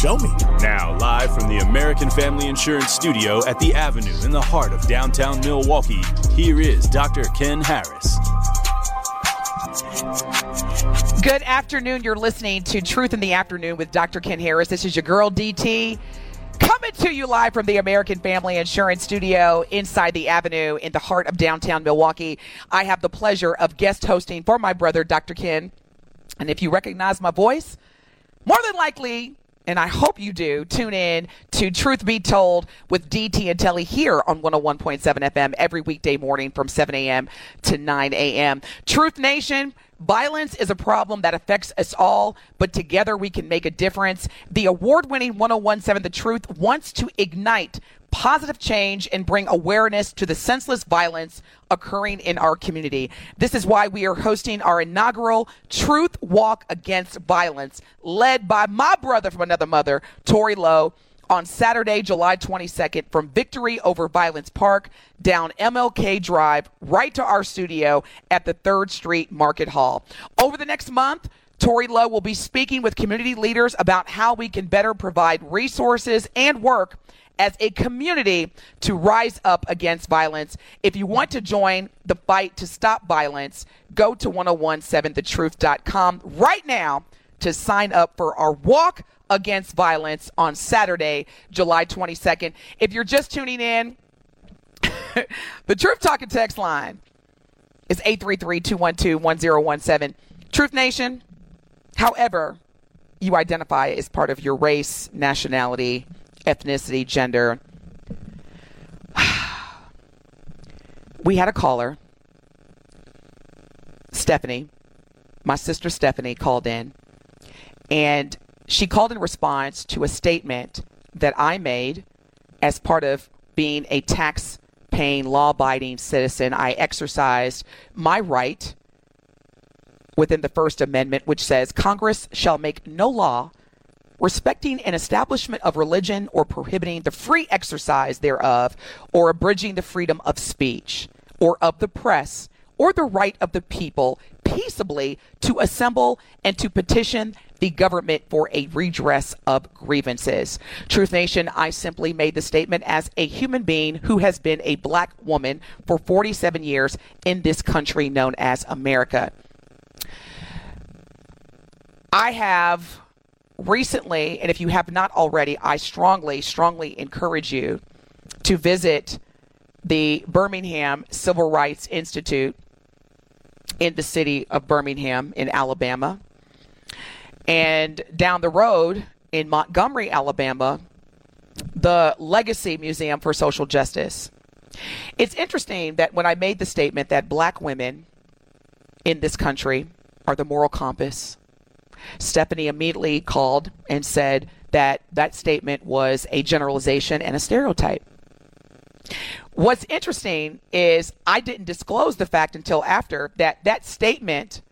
show me. Now, live from the American Family Insurance Studio at the Avenue in the heart of downtown Milwaukee, here is Dr. Ken Harris. Good afternoon. You're listening to Truth in the Afternoon with Dr. Ken Harris. This is your girl DT coming to you live from the American Family Insurance Studio inside the Avenue in the heart of downtown Milwaukee. I have the pleasure of guest hosting for my brother, Dr. Ken. And if you recognize my voice, more than likely, and I hope you do, tune in to Truth Be Told with DT and Telly here on 101.7 FM every weekday morning from 7 a.m. to 9 a.m. Truth Nation, violence is a problem that affects us all, but together we can make a difference. The award winning 1017 The Truth wants to ignite positive change and bring awareness to the senseless violence occurring in our community. This is why we are hosting our inaugural Truth Walk Against Violence, led by my brother from another mother, Tori Lowe. On Saturday, July 22nd, from Victory Over Violence Park down MLK Drive, right to our studio at the 3rd Street Market Hall. Over the next month, Tori Lowe will be speaking with community leaders about how we can better provide resources and work as a community to rise up against violence. If you want to join the fight to stop violence, go to 1017thetruth.com right now to sign up for our walk against violence on Saturday, July 22nd. If you're just tuning in, the Truth Talking text line is 833-212-1017. Truth Nation, however you identify as part of your race, nationality, ethnicity, gender. we had a caller, Stephanie. My sister Stephanie called in, and she called in response to a statement that I made as part of being a tax paying, law abiding citizen. I exercised my right within the First Amendment, which says Congress shall make no law respecting an establishment of religion or prohibiting the free exercise thereof or abridging the freedom of speech or of the press or the right of the people peaceably to assemble and to petition the government for a redress of grievances. Truth Nation, I simply made the statement as a human being who has been a black woman for 47 years in this country known as America. I have recently, and if you have not already, I strongly, strongly encourage you to visit the Birmingham Civil Rights Institute in the city of Birmingham in Alabama. And down the road in Montgomery, Alabama, the Legacy Museum for Social Justice. It's interesting that when I made the statement that black women in this country are the moral compass, Stephanie immediately called and said that that statement was a generalization and a stereotype. What's interesting is I didn't disclose the fact until after that that statement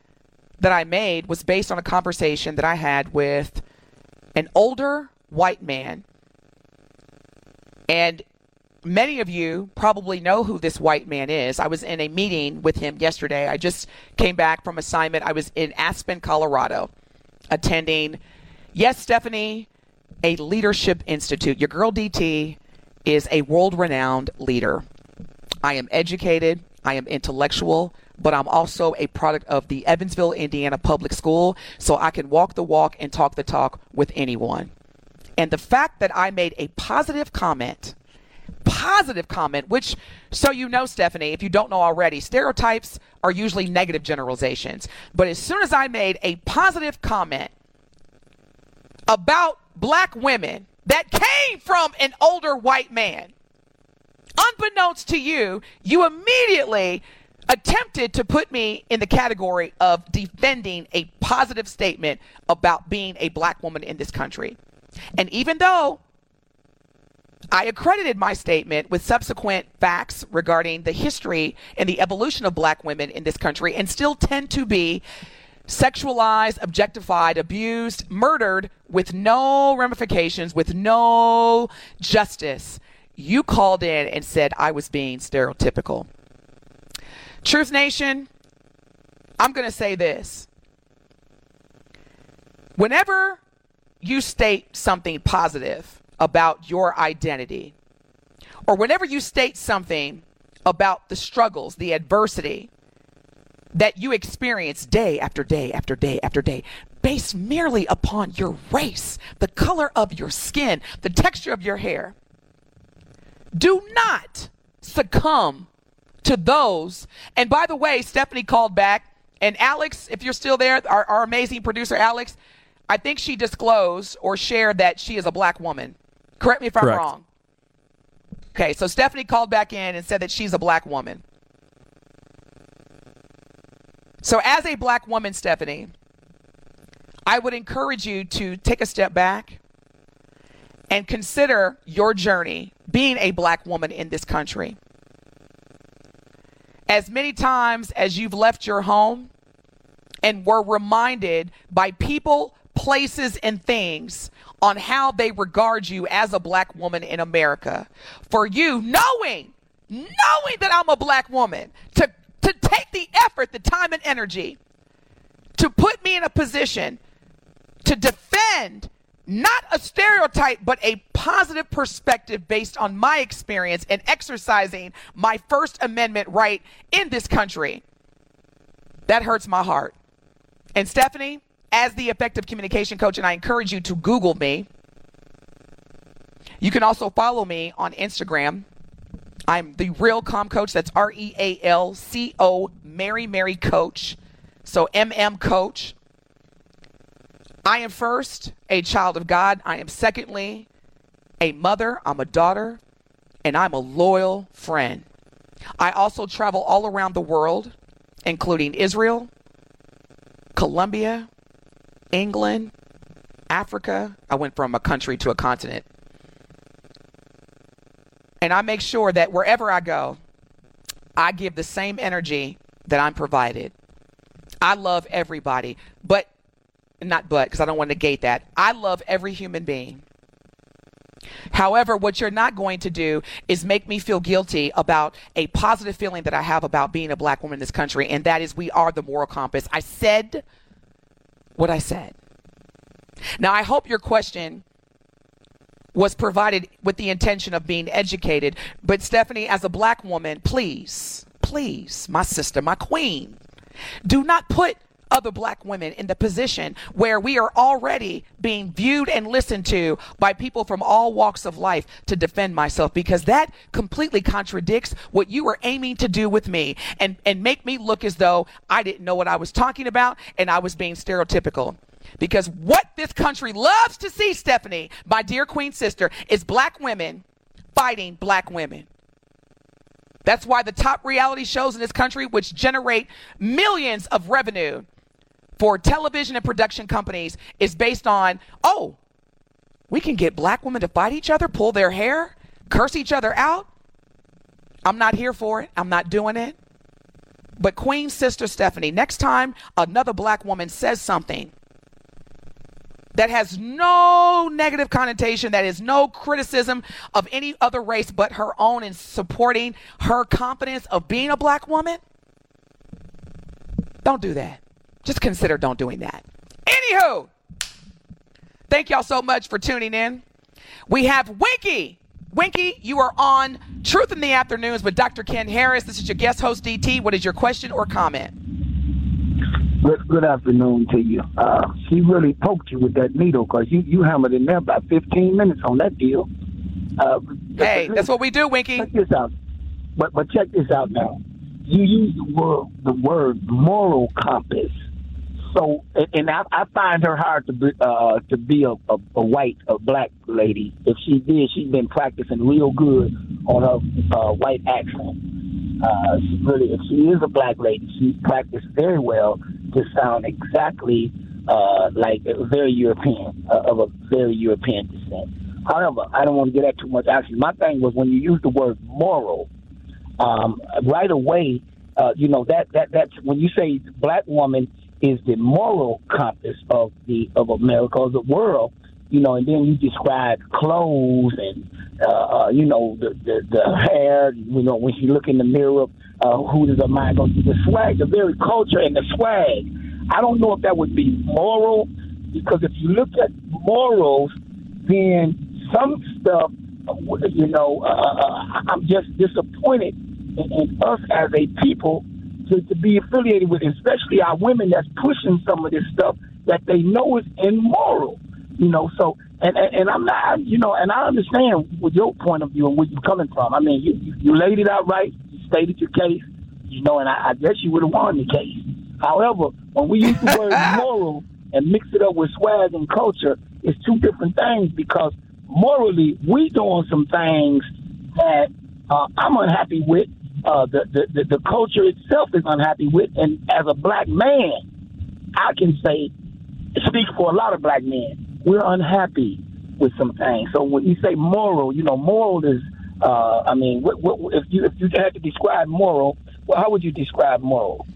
that I made was based on a conversation that I had with an older white man. And many of you probably know who this white man is. I was in a meeting with him yesterday. I just came back from assignment. I was in Aspen, Colorado, attending, yes, Stephanie, a leadership institute. Your girl DT is a world renowned leader. I am educated, I am intellectual, but I'm also a product of the Evansville, Indiana Public School, so I can walk the walk and talk the talk with anyone. And the fact that I made a positive comment, positive comment, which, so you know, Stephanie, if you don't know already, stereotypes are usually negative generalizations. But as soon as I made a positive comment about black women that came from an older white man, unbeknownst to you, you immediately attempted to put me in the category of defending a positive statement about being a black woman in this country. And even though I accredited my statement with subsequent facts regarding the history and the evolution of black women in this country and still tend to be sexualized, objectified, abused, murdered with no ramifications, with no justice. You called in and said I was being stereotypical. Truth Nation, I'm going to say this. Whenever you state something positive about your identity, or whenever you state something about the struggles, the adversity that you experience day after day after day after day, based merely upon your race, the color of your skin, the texture of your hair, do not succumb to those. And by the way, Stephanie called back, and Alex, if you're still there, our, our amazing producer, Alex, I think she disclosed or shared that she is a black woman. Correct me if I'm wrong. Okay, so Stephanie called back in and said that she's a black woman. So, as a black woman, Stephanie, I would encourage you to take a step back and consider your journey being a black woman in this country. As many times as you've left your home and were reminded by people, places, and things on how they regard you as a black woman in America, for you knowing, knowing that I'm a black woman, to, to take the effort, the time, and energy to put me in a position to defend not a stereotype, but a positive perspective based on my experience and exercising my First Amendment right in this country. That hurts my heart. And Stephanie, as the effective communication coach, and I encourage you to Google me. You can also follow me on Instagram. I'm the real com coach. That's R E A L C O Mary Mary Coach. So MM Coach. I am first a child of God. I am secondly a mother. I'm a daughter. And I'm a loyal friend. I also travel all around the world, including Israel, Colombia, England, Africa. I went from a country to a continent. And I make sure that wherever I go, I give the same energy that I'm provided. I love everybody, but not but because I don't want to negate that. I love every human being. However, what you're not going to do is make me feel guilty about a positive feeling that I have about being a black woman in this country, and that is we are the moral compass. I said what I said. Now, I hope your question was provided with the intention of being educated, but Stephanie, as a black woman, please, please, my sister, my queen, do not put other black women in the position where we are already being viewed and listened to by people from all walks of life to defend myself because that completely contradicts what you were aiming to do with me and and make me look as though I didn't know what I was talking about and I was being stereotypical. Because what this country loves to see, Stephanie, my dear queen sister, is black women fighting black women. That's why the top reality shows in this country, which generate millions of revenue for television and production companies, is based on, oh, we can get black women to fight each other, pull their hair, curse each other out. I'm not here for it. I'm not doing it. But Queen Sister Stephanie, next time another black woman says something that has no negative connotation, that is no criticism of any other race but her own in supporting her confidence of being a black woman, don't do that. Just consider don't doing that. Anywho, thank y'all so much for tuning in. We have Winky. Winky, you are on Truth in the Afternoons with Dr. Ken Harris. This is your guest host, DT. What is your question or comment? Good, good afternoon to you. Uh, she really poked you with that needle because you, you hammered in there about 15 minutes on that deal. Uh, hey, that's what we do, Winky. Check this out. But, but check this out now. You use the word, the word moral compass. So, and I, I find her hard to be, uh, to be a, a, a white, a black lady. If she did, she's been practicing real good on her uh, white accent. Uh, she really, if she is a black lady, she's practiced very well to sound exactly uh, like a very European, uh, of a very European descent. However, I don't want to get at too much. Actually, my thing was when you use the word moral, um, right away, uh, you know that that that's when you say black woman is the moral compass of the of America or the world, you know, and then you describe clothes and uh, uh, you know the, the the hair, you know, when you look in the mirror, uh, who does her mind go to? The swag, the very culture and the swag. I don't know if that would be moral because if you look at morals, then some stuff, you know, uh, uh I'm just disappointed in, in us as a people to, to be affiliated with, especially our women that's pushing some of this stuff that they know is immoral. You know, so and, and and I'm not, you know, and I understand with your point of view and where you're coming from. I mean, you you, laid it out right, you stated your case, you know, and I, I guess you would have won the case. However, when we use the word moral and mix it up with swag and culture, it's two different things because morally we doing some things that uh, I'm unhappy with, uh, the, the, the, culture itself is unhappy with. And as a black man, I can say, speak for a lot of black men, we're unhappy with some things. So when you say moral, you know, moral is, uh, I mean, what, what, if you if you had to describe moral, well, how would you describe moral?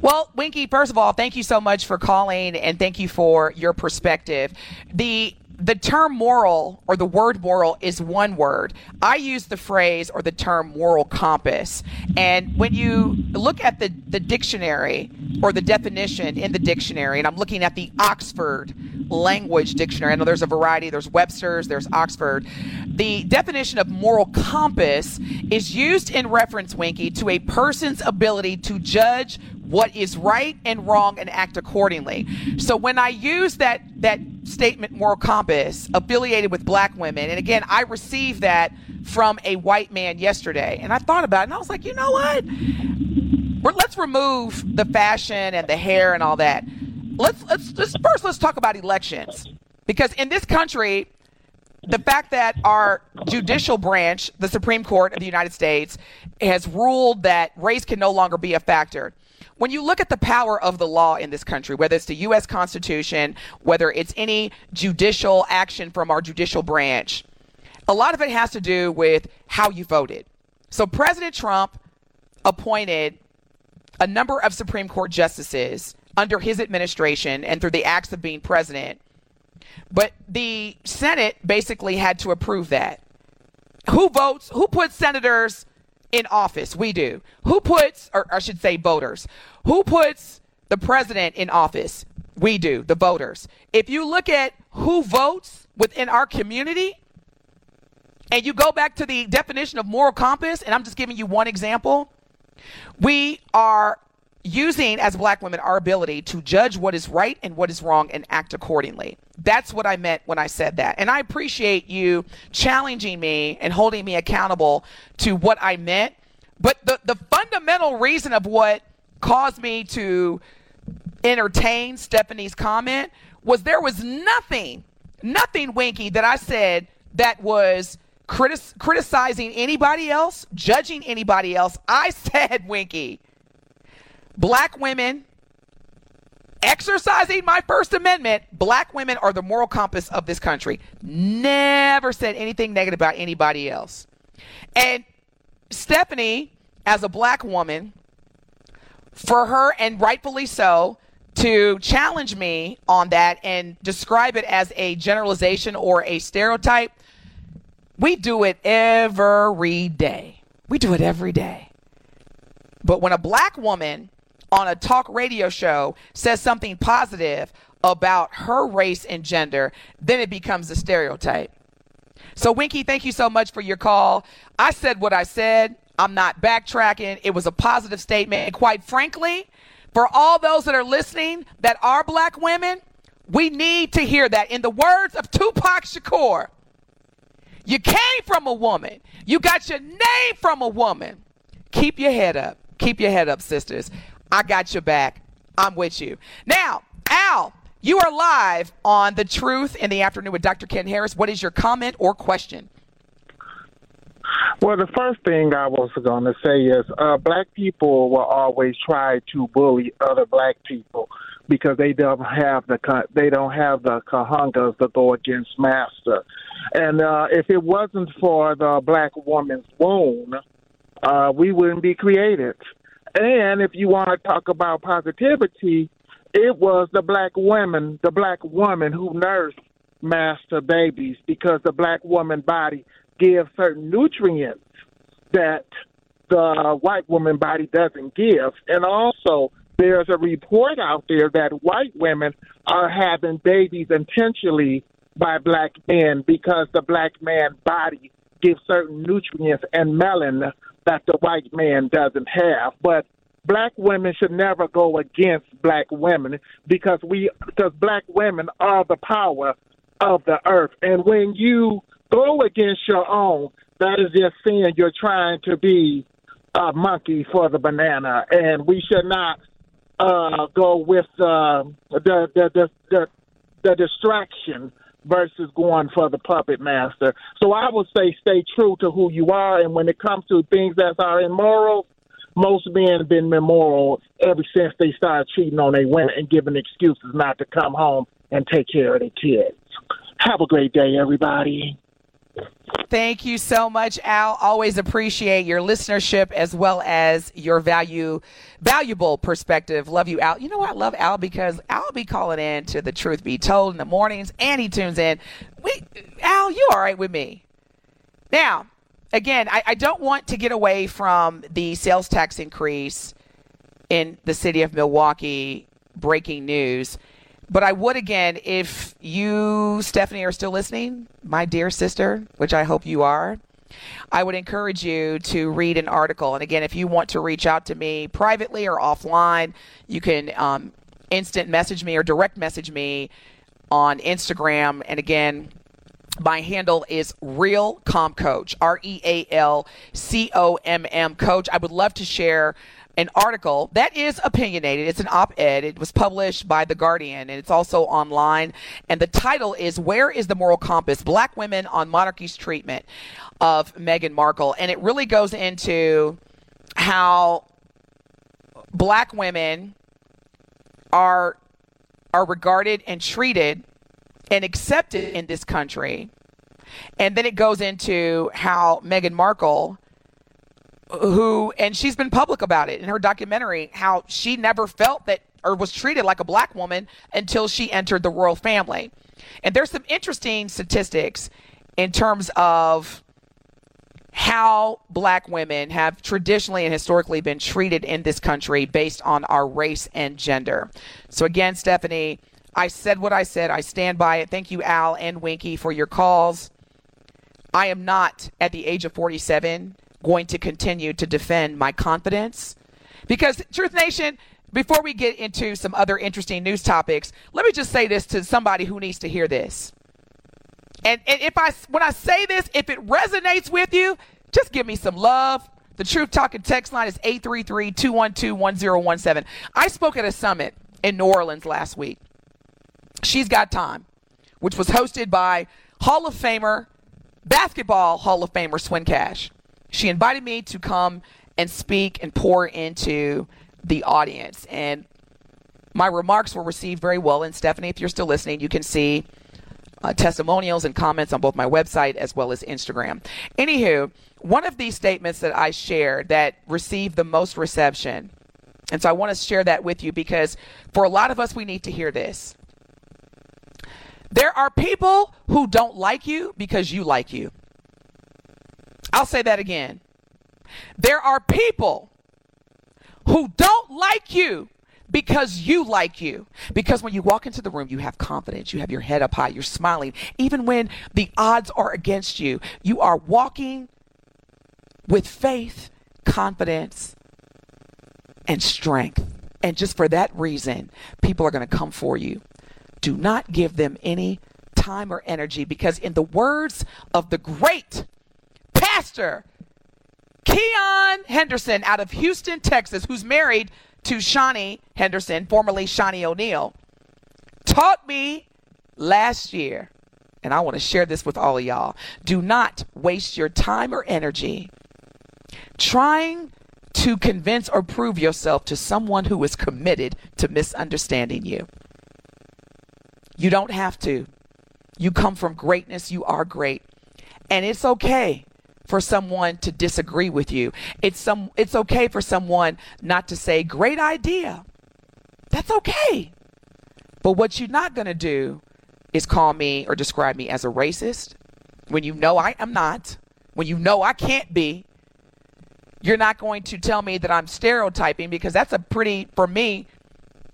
Well, Winky, first of all, thank you so much for calling and thank you for your perspective. The the term moral or the word moral is one word. I use the phrase or the term moral compass. And when you look at the, the dictionary or the definition in the dictionary, and I'm looking at the Oxford language dictionary, I know there's a variety, there's Webster's, there's Oxford. The definition of moral compass is used in reference, Winky, to a person's ability to judge what is right and wrong and act accordingly. So when I use that that statement moral compass affiliated with black women, and again, I received that from a white man yesterday, and I thought about it, and I was like, you know what? let's remove the fashion and the hair and all that. Let's let's just first let's talk about elections because in this country the fact that our judicial branch, the Supreme Court of the United States, has ruled that race can no longer be a factor when you look at the power of the law in this country, whether it's the U.S. Constitution, whether it's any judicial action from our judicial branch, a lot of it has to do with how you voted. So President Trump appointed a number of Supreme Court justices under his administration and through the acts of being president. But the Senate basically had to approve that. Who votes? Who puts senators in office? We do. Who puts, or I should say, voters? Who puts the president in office? We do, the voters. If you look at who votes within our community, and you go back to the definition of moral compass, and I'm just giving you one example, we are using as black women our ability to judge what is right and what is wrong and act accordingly. That's what I meant when I said that. And I appreciate you challenging me and holding me accountable to what I meant. But the, the fundamental reason of what caused me to entertain Stephanie's comment was there was nothing, nothing winky that I said that was critis- criticizing anybody else, judging anybody else. I said, Winky, black women exercising my First Amendment, black women are the moral compass of this country. Never said anything negative about anybody else. And Stephanie, as a black woman, for her, and rightfully so, to challenge me on that and describe it as a generalization or a stereotype, we do it every day. We do it every day. But when a black woman on a talk radio show says something positive about her race and gender, then it becomes a stereotype. So, Winky, thank you so much for your call. I said what I said. I'm not backtracking. It was a positive statement. And quite frankly, for all those that are listening that are black women, we need to hear that. In the words of Tupac Shakur, you came from a woman, you got your name from a woman. Keep your head up. Keep your head up, sisters. I got your back. I'm with you. Now, Al, you are live on The Truth in the Afternoon with Dr. Ken Harris. What is your comment or question? Well, the first thing I was going to say is uh, black people will always try to bully other black people because they don't have the they don't have the kahungas to go against master. And uh, if it wasn't for the black woman's wound, uh, we wouldn't be created. And if you want to talk about positivity, it was the black women, the black woman who nursed master babies because the black woman body gives certain nutrients that the white woman body doesn't give. And also, there's a report out there that white women are having babies intentionally by black men because the black man body gives certain nutrients and melanin that the white man doesn't have. But black women should never go against black women because we because black women are the power of the earth. And when you go against your own, that is just saying you're trying to be a monkey for the banana, and we should not uh, go with uh, the, the the the the distraction versus going for the puppet master. So I would say stay true to who you are, and when it comes to things that are immoral, most men have been immoral ever since they started cheating on their women and giving excuses not to come home and take care of their kids. Have a great day, everybody. Thank you so much, Al. Always appreciate your listenership as well as your value, valuable perspective. Love you, Al. You know what? I love Al because Al be calling in to the truth be told in the mornings, and he tunes in. We, Al, you all right with me? Now, again, I, I don't want to get away from the sales tax increase in the city of Milwaukee. Breaking news. But I would again, if you, Stephanie, are still listening, my dear sister, which I hope you are, I would encourage you to read an article. And again, if you want to reach out to me privately or offline, you can um, instant message me or direct message me on Instagram. And again, my handle is Real Com Coach, R E A L C O M M Coach. I would love to share an article that is opinionated. It's an op ed. It was published by The Guardian and it's also online. And the title is Where is the Moral Compass? Black Women on Monarchy's Treatment of Meghan Markle. And it really goes into how black women are are regarded and treated and accepted in this country. And then it goes into how Meghan Markle who and she's been public about it in her documentary how she never felt that or was treated like a black woman until she entered the royal family. And there's some interesting statistics in terms of how black women have traditionally and historically been treated in this country based on our race and gender. So again, Stephanie, I said what I said. I stand by it. Thank you, Al and Winky, for your calls. I am not at the age of 47 going to continue to defend my confidence. Because, Truth Nation, before we get into some other interesting news topics, let me just say this to somebody who needs to hear this. And, and if I when I say this, if it resonates with you, just give me some love. The Truth Talking text line is 833-212-1017. I spoke at a summit in New Orleans last week. She's Got Time, which was hosted by Hall of Famer, basketball Hall of Famer Swin Cash she invited me to come and speak and pour into the audience. And my remarks were received very well. And Stephanie, if you're still listening, you can see uh, testimonials and comments on both my website as well as Instagram. Anywho, one of these statements that I shared that received the most reception And so I want to share that with you because for a lot of us, we need to hear this. There are people who don't like you because you like you. I'll say that again. There are people who don't like you because you like you. Because when you walk into the room, you have confidence, you have your head up high, you're smiling. Even when the odds are against you, you are walking with faith, confidence, and strength. And just for that reason, people are going to come for you. Do not give them any time or energy because, in the words of the great pastor Keion Henderson out of Houston, Texas, who's married to Shaunie Henderson, formerly Shaunie O'Neal, taught me last year, and I want to share this with all of y'all. Do not waste your time or energy trying to convince or prove yourself to someone who is committed to misunderstanding you. You don't have to. You come from greatness, you are great. And it's okay for someone to disagree with you. It's some it's okay for someone not to say great idea. That's okay. But what you're not going to do is call me or describe me as a racist when you know I am not, when you know I can't be. You're not going to tell me that I'm stereotyping because that's a pretty for me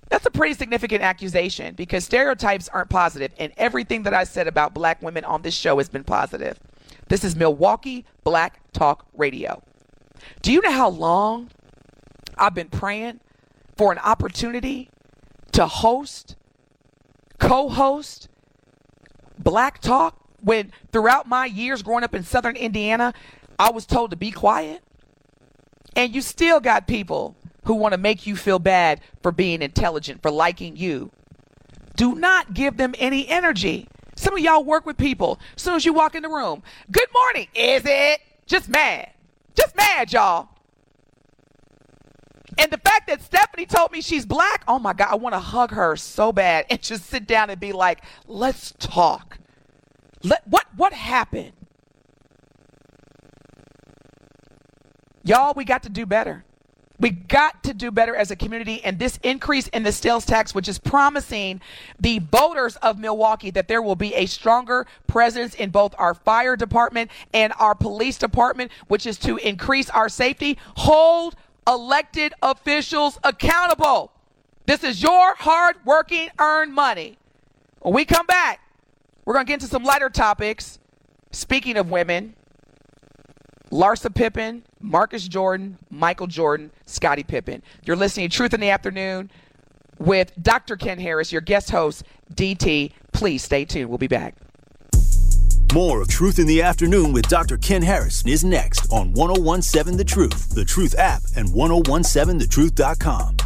that's a pretty significant accusation because stereotypes aren't positive and everything that I said about black women on this show has been positive. This is Milwaukee Black Talk Radio. Do you know how long I've been praying for an opportunity to host, co host Black Talk when throughout my years growing up in southern Indiana, I was told to be quiet? And you still got people who want to make you feel bad for being intelligent, for liking you. Do not give them any energy. Some of y'all work with people. As soon as you walk in the room, good morning. Is it? Just mad. Just mad, y'all. And the fact that Stephanie told me she's black, oh my God, I want to hug her so bad and just sit down and be like, let's talk. Let, what, what happened? Y'all, we got to do better. We got to do better as a community. And this increase in the sales tax, which is promising the voters of Milwaukee that there will be a stronger presence in both our fire department and our police department, which is to increase our safety, hold elected officials accountable. This is your hard working, earned money. When we come back, we're going to get into some lighter topics. Speaking of women, Larsa Pippen, Marcus Jordan, Michael Jordan, Scottie Pippen. You're listening to Truth in the Afternoon with Dr. Ken Harris, your guest host, DT. Please stay tuned. We'll be back. More of Truth in the Afternoon with Dr. Ken Harris is next on 1017 The Truth, The Truth app, and 1017thetruth.com.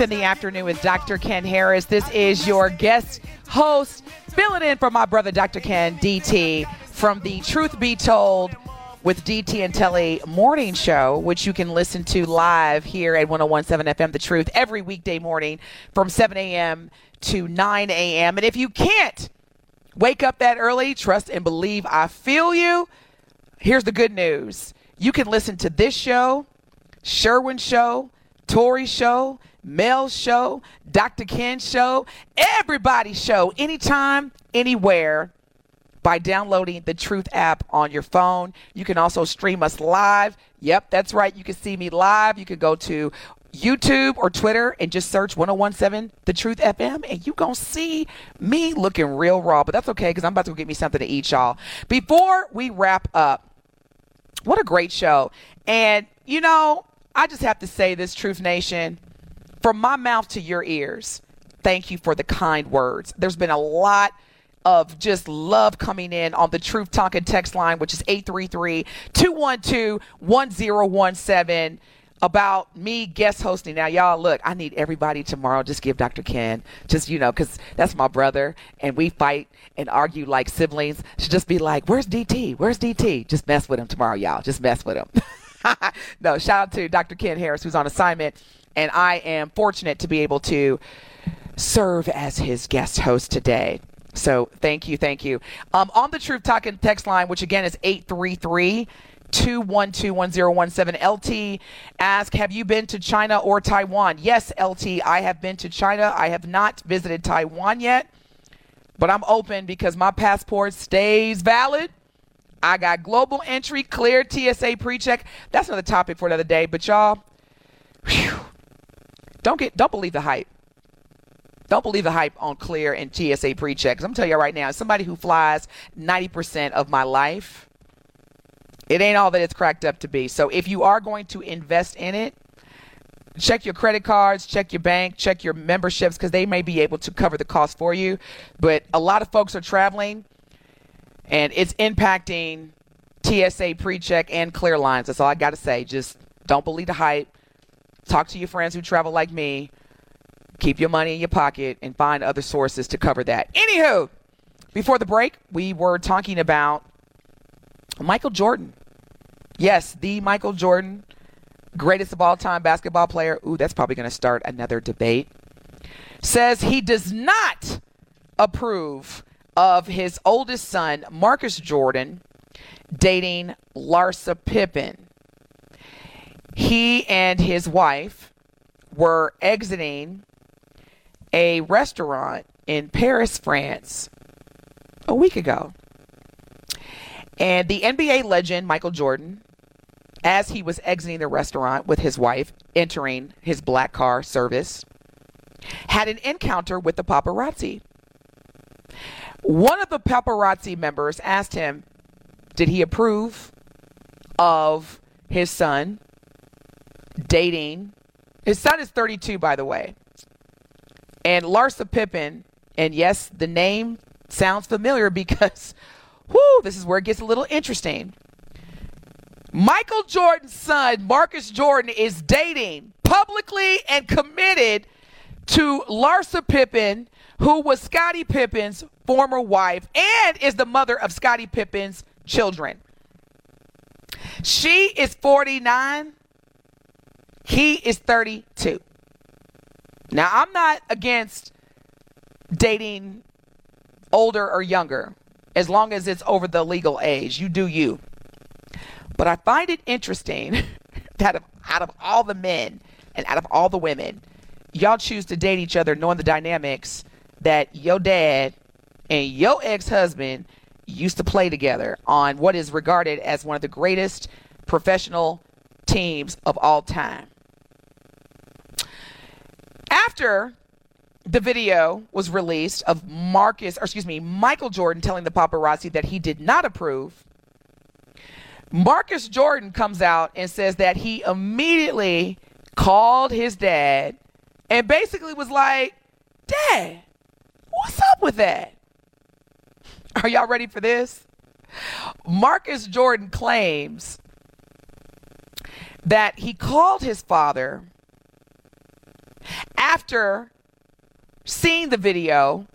Truth in the Afternoon with Dr. Ken Harris. This is your guest host, filling in for my brother, Dr. Ken DT, from the Truth Be Told with DT and Telly morning show, which you can listen to live here at 1017 FM The Truth every weekday morning from 7 a.m. to 9 a.m. And if you can't wake up that early, trust and believe I feel you. Here's the good news you can listen to this show, Sherwin Show, Tori Show, Mel's Show, Dr. Ken's Show, everybody's show, anytime, anywhere by downloading the Truth app on your phone. You can also stream us live. Yep, that's right. You can see me live. You can go to YouTube or Twitter and just search 1017 The Truth FM and you going to see me looking real raw. But that's okay because I'm about to get me something to eat, y'all. Before we wrap up, what a great show. And, you know, I just have to say this, Truth Nation, from my mouth to your ears, thank you for the kind words. There's been a lot of just love coming in on the Truth Talking text line, which is 833 212 1017 about me guest hosting. Now, y'all, look, I need everybody tomorrow. Just give Dr. Ken, just, you know, because that's my brother, and we fight and argue like siblings. Should just be like, where's DT? Where's DT? Just mess with him tomorrow, y'all. Just mess with him. no, shout out to Dr. Ken Harris, who's on assignment, and I am fortunate to be able to serve as his guest host today. So thank you, thank you. Um, on the Truth Talking text line, which again is 833- 2121017. LT ask, Have you been to China or Taiwan? Yes, LT, I have been to China. I have not visited Taiwan yet, but I'm open because my passport stays valid. I got global entry, clear TSA pre check. That's another topic for another day, but y'all, whew, don't get don't believe the hype. Don't believe the hype on clear and TSA pre checks. I'm telling you right now, somebody who flies 90% of my life, it ain't all that it's cracked up to be. So if you are going to invest in it, check your credit cards, check your bank, check your memberships because they may be able to cover the cost for you. But a lot of folks are traveling and it's impacting TSA pre-check and clear lines. That's all I got to say. Just don't believe the hype. Talk to your friends who travel like me. Keep your money in your pocket and find other sources to cover that. Anywho, before the break, we were talking about Michael Jordan. Yes, the Michael Jordan, greatest of all time basketball player. Ooh, that's probably going to start another debate. Says he does not approve of his oldest son, Marcus Jordan, dating Larsa Pippen. He and his wife were exiting a restaurant in Paris, France, a week ago. And the NBA legend, Michael Jordan, as he was exiting the restaurant with his wife, entering his black car service, had an encounter with the paparazzi. One of the paparazzi members asked him, Did he approve of his son dating? His son is 32, by the way. And Larsa Pippen, and yes, the name sounds familiar because Whoo, this is where it gets a little interesting. Michael Jordan's son, Marcus Jordan, is dating publicly and committed to Larsa Pippen, who was Scottie Pippen's former wife and is the mother of Scottie Pippen's children. She is 49. He is 32. Now, I'm not against dating older or younger as long as it's over the legal age. You do you. But I find it interesting that out of all the men and out of all the women, y'all choose to date each other knowing the dynamics that your dad and your ex husband used to play together on what is regarded as one of the greatest professional teams of all time. After the video was released of Marcus, or excuse me, Michael Jordan telling the paparazzi that he did not approve. Marcus Jordan comes out and says that he immediately called his dad and basically was like, Dad, what's up with that? Are y'all ready for this? Marcus Jordan claims that he called his father after seeing the video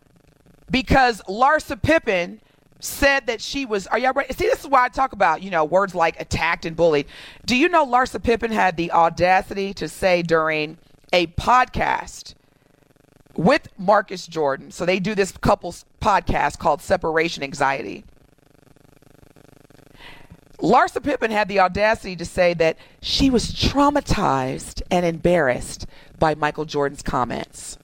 because Larsa Pippen said that she was. Are y'all ready? See, this is why I talk about you know words like attacked and bullied. Do you know Larsa Pippen had the audacity to say during a podcast with Marcus Jordan? So they do this couples podcast called Separation Anxiety. Larsa Pippen had the audacity to say that she was traumatized and embarrassed by Michael Jordan's comments.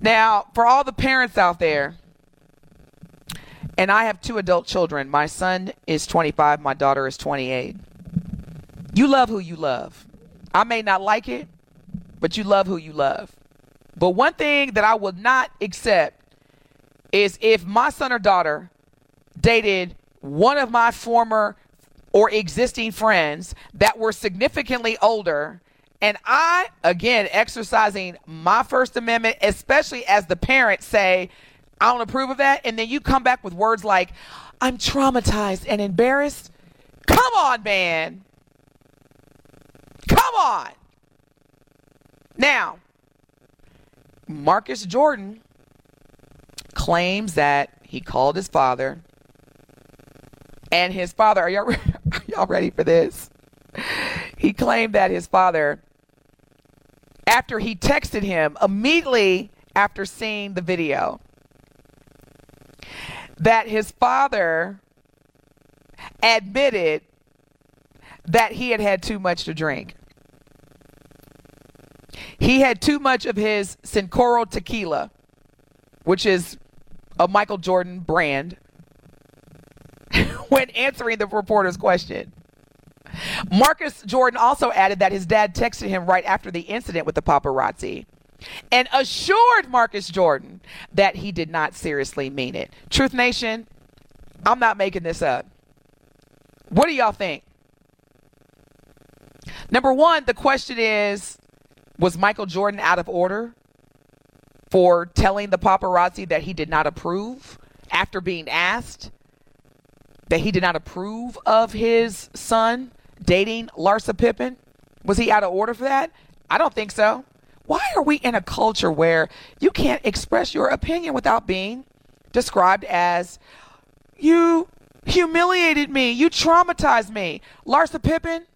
Now, for all the parents out there, and I have two adult children. My son is 25, my daughter is 28. You love who you love. I may not like it, but you love who you love. But one thing that I will not accept is if my son or daughter dated one of my former or existing friends that were significantly older and I, again, exercising my First Amendment, especially as the parent, say, I don't approve of that. And then you come back with words like, I'm traumatized and embarrassed. Come on, man. Come on. Now, Marcus Jordan claims that he called his father and his father, are y'all, are y'all ready for this? He claimed that his father, after he texted him immediately after seeing the video, that his father admitted that he had had too much to drink. He had too much of his Cincoro tequila, which is a Michael Jordan brand, when answering the reporter's question. Marcus Jordan also added that his dad texted him right after the incident with the paparazzi and assured Marcus Jordan that he did not seriously mean it. Truth Nation, I'm not making this up. What do y'all think? Number one, the question is Was Michael Jordan out of order for telling the paparazzi that he did not approve after being asked? That he did not approve of his son dating Larsa Pippen? Was he out of order for that? I don't think so. Why are we in a culture where you can't express your opinion without being described as you humiliated me, you traumatized me? Larsa Pippen,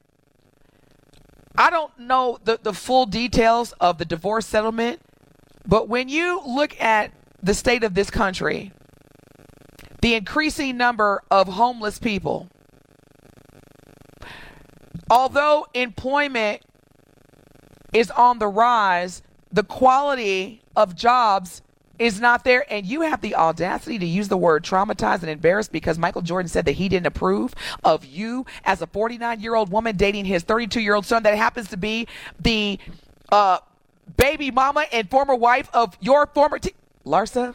I don't know the, the full details of the divorce settlement, but when you look at the state of this country, the increasing number of homeless people, although employment is on the rise, the quality of jobs is not there. And you have the audacity to use the word traumatized and embarrassed because Michael Jordan said that he didn't approve of you as a 49 year old woman dating his 32 year old son that happens to be the uh, baby mama and former wife of your former team. Larsa,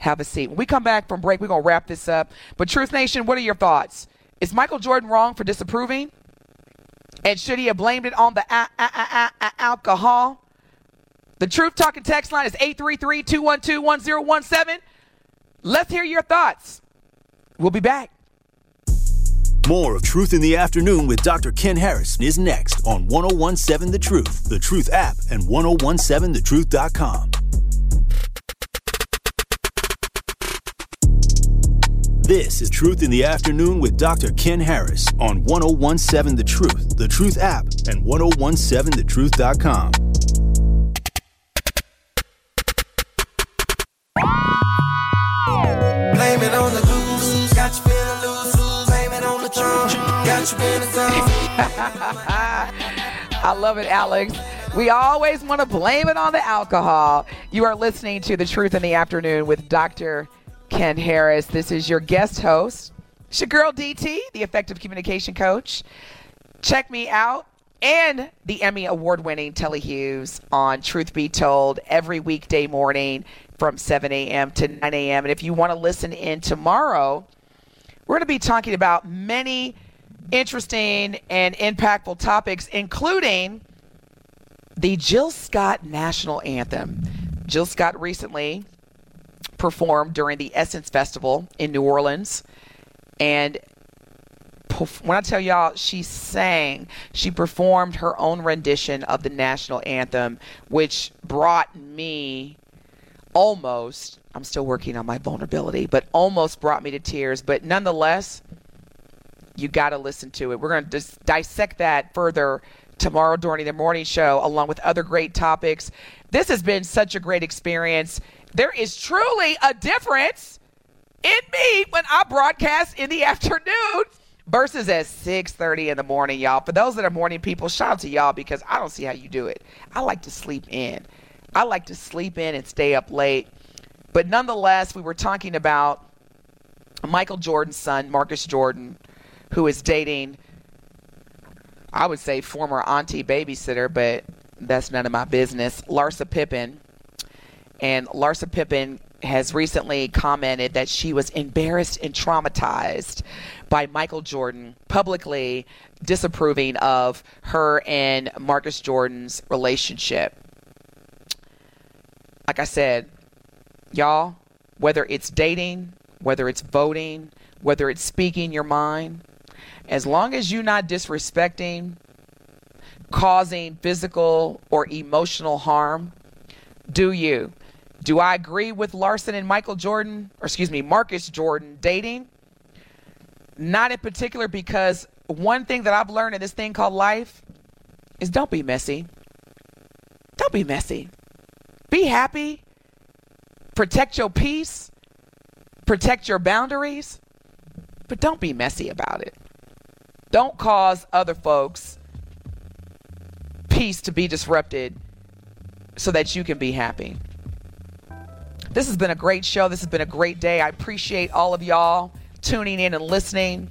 have a seat. When we come back from break, we're going to wrap this up. But Truth Nation, what are your thoughts? Is Michael Jordan wrong for disapproving? And should he have blamed it on the a- a- a- alcohol? The Truth Talking text line is 833 212 1017. Let's hear your thoughts. We'll be back. More of Truth in the Afternoon with Dr. Ken Harris is next on 1017 The Truth, The Truth app, and 1017thetruth.com. This is Truth in the Afternoon with Dr. Ken Harris on 1017 The Truth, The Truth app, and 1017thetruth.com. Blame it on the blues. Got you feeling loose. Blame it on the truth. Got you in the. I love it, Alex. We always want to blame it on the alcohol. You are listening to The Truth in the Afternoon with Dr. Ken Harris. This is your guest host. It's your girl DT, the effective communication coach. Check me out and the Emmy award winning Telly Hughes on Truth Be Told every weekday morning from 7 a.m. to 9 a.m. And if you want to listen in tomorrow, we're going to be talking about many interesting and impactful topics, including the Jill Scott National Anthem. Jill Scott recently performed during the Essence Festival in New Orleans. And when I tell y'all she sang, she performed her own rendition of the national anthem, which brought me almost, I'm still working on my vulnerability, but almost brought me to tears. But nonetheless, you got to listen to it. We're going to dissect that further tomorrow during the morning show, along with other great topics. This has been such a great experience. There is truly a difference in me when I broadcast in the afternoon versus at 6:30 in the morning, y'all. For those that are morning people, shout out to y'all because I don't see how you do it. I like to sleep in. I like to sleep in and stay up late. But nonetheless, we were talking about Michael Jordan's son, Marcus Jordan, who is dating I would say former auntie babysitter, but that's none of my business. Larsa Pippen. And Larsa Pippen has recently commented that she was embarrassed and traumatized by Michael Jordan publicly disapproving of her and Marcus Jordan's relationship. Like I said, y'all, whether it's dating, whether it's voting, whether it's speaking your mind, as long as you're not disrespecting, causing physical or emotional harm, do you? Do I agree with Larsa and Michael Jordan, or excuse me, Marcus Jordan dating? Not in particular, because one thing that I've learned in this thing called life is don't be messy. Don't be messy. Be happy. Protect your peace. Protect your boundaries. But don't be messy about it. Don't cause other folks peace to be disrupted so that you can be happy. This has been a great show. This has been a great day. I appreciate all of y'all tuning in and listening.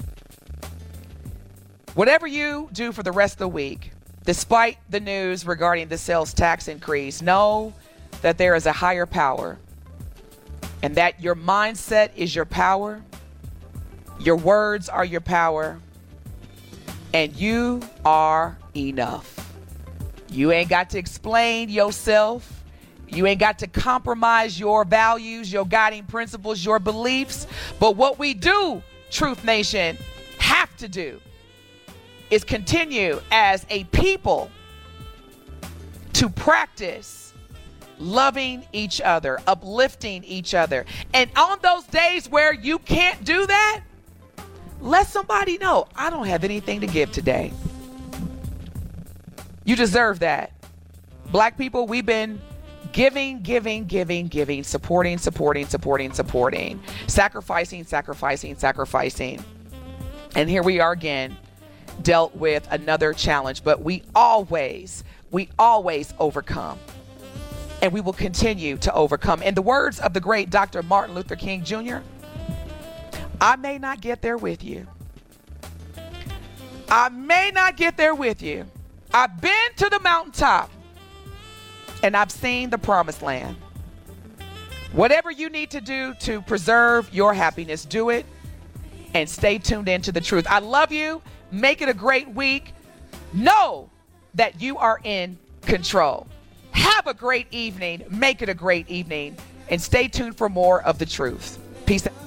Whatever you do for the rest of the week, despite the news regarding the sales tax increase, know that there is a higher power and that your mindset is your power, your words are your power, and you are enough. You ain't got to explain yourself. You ain't got to compromise your values, your guiding principles, your beliefs. But what we do, Truth Nation, have to do is continue as a people to practice loving each other, uplifting each other. And on those days where you can't do that, let somebody know I don't have anything to give today. You deserve that. Black people, we've been giving, giving, giving, giving, supporting, supporting, supporting, supporting, sacrificing, sacrificing, sacrificing. And here we are again, dealt with another challenge, but we always, we always overcome. And we will continue to overcome. In the words of the great Dr. Martin Luther King Jr., I may not get there with you. I may not get there with you. I've been to the mountaintop and I've seen the promised land. Whatever you need to do to preserve your happiness, do it and stay tuned into the truth. I love you. Make it a great week. Know that you are in control. Have a great evening. Make it a great evening and stay tuned for more of the truth. Peace out.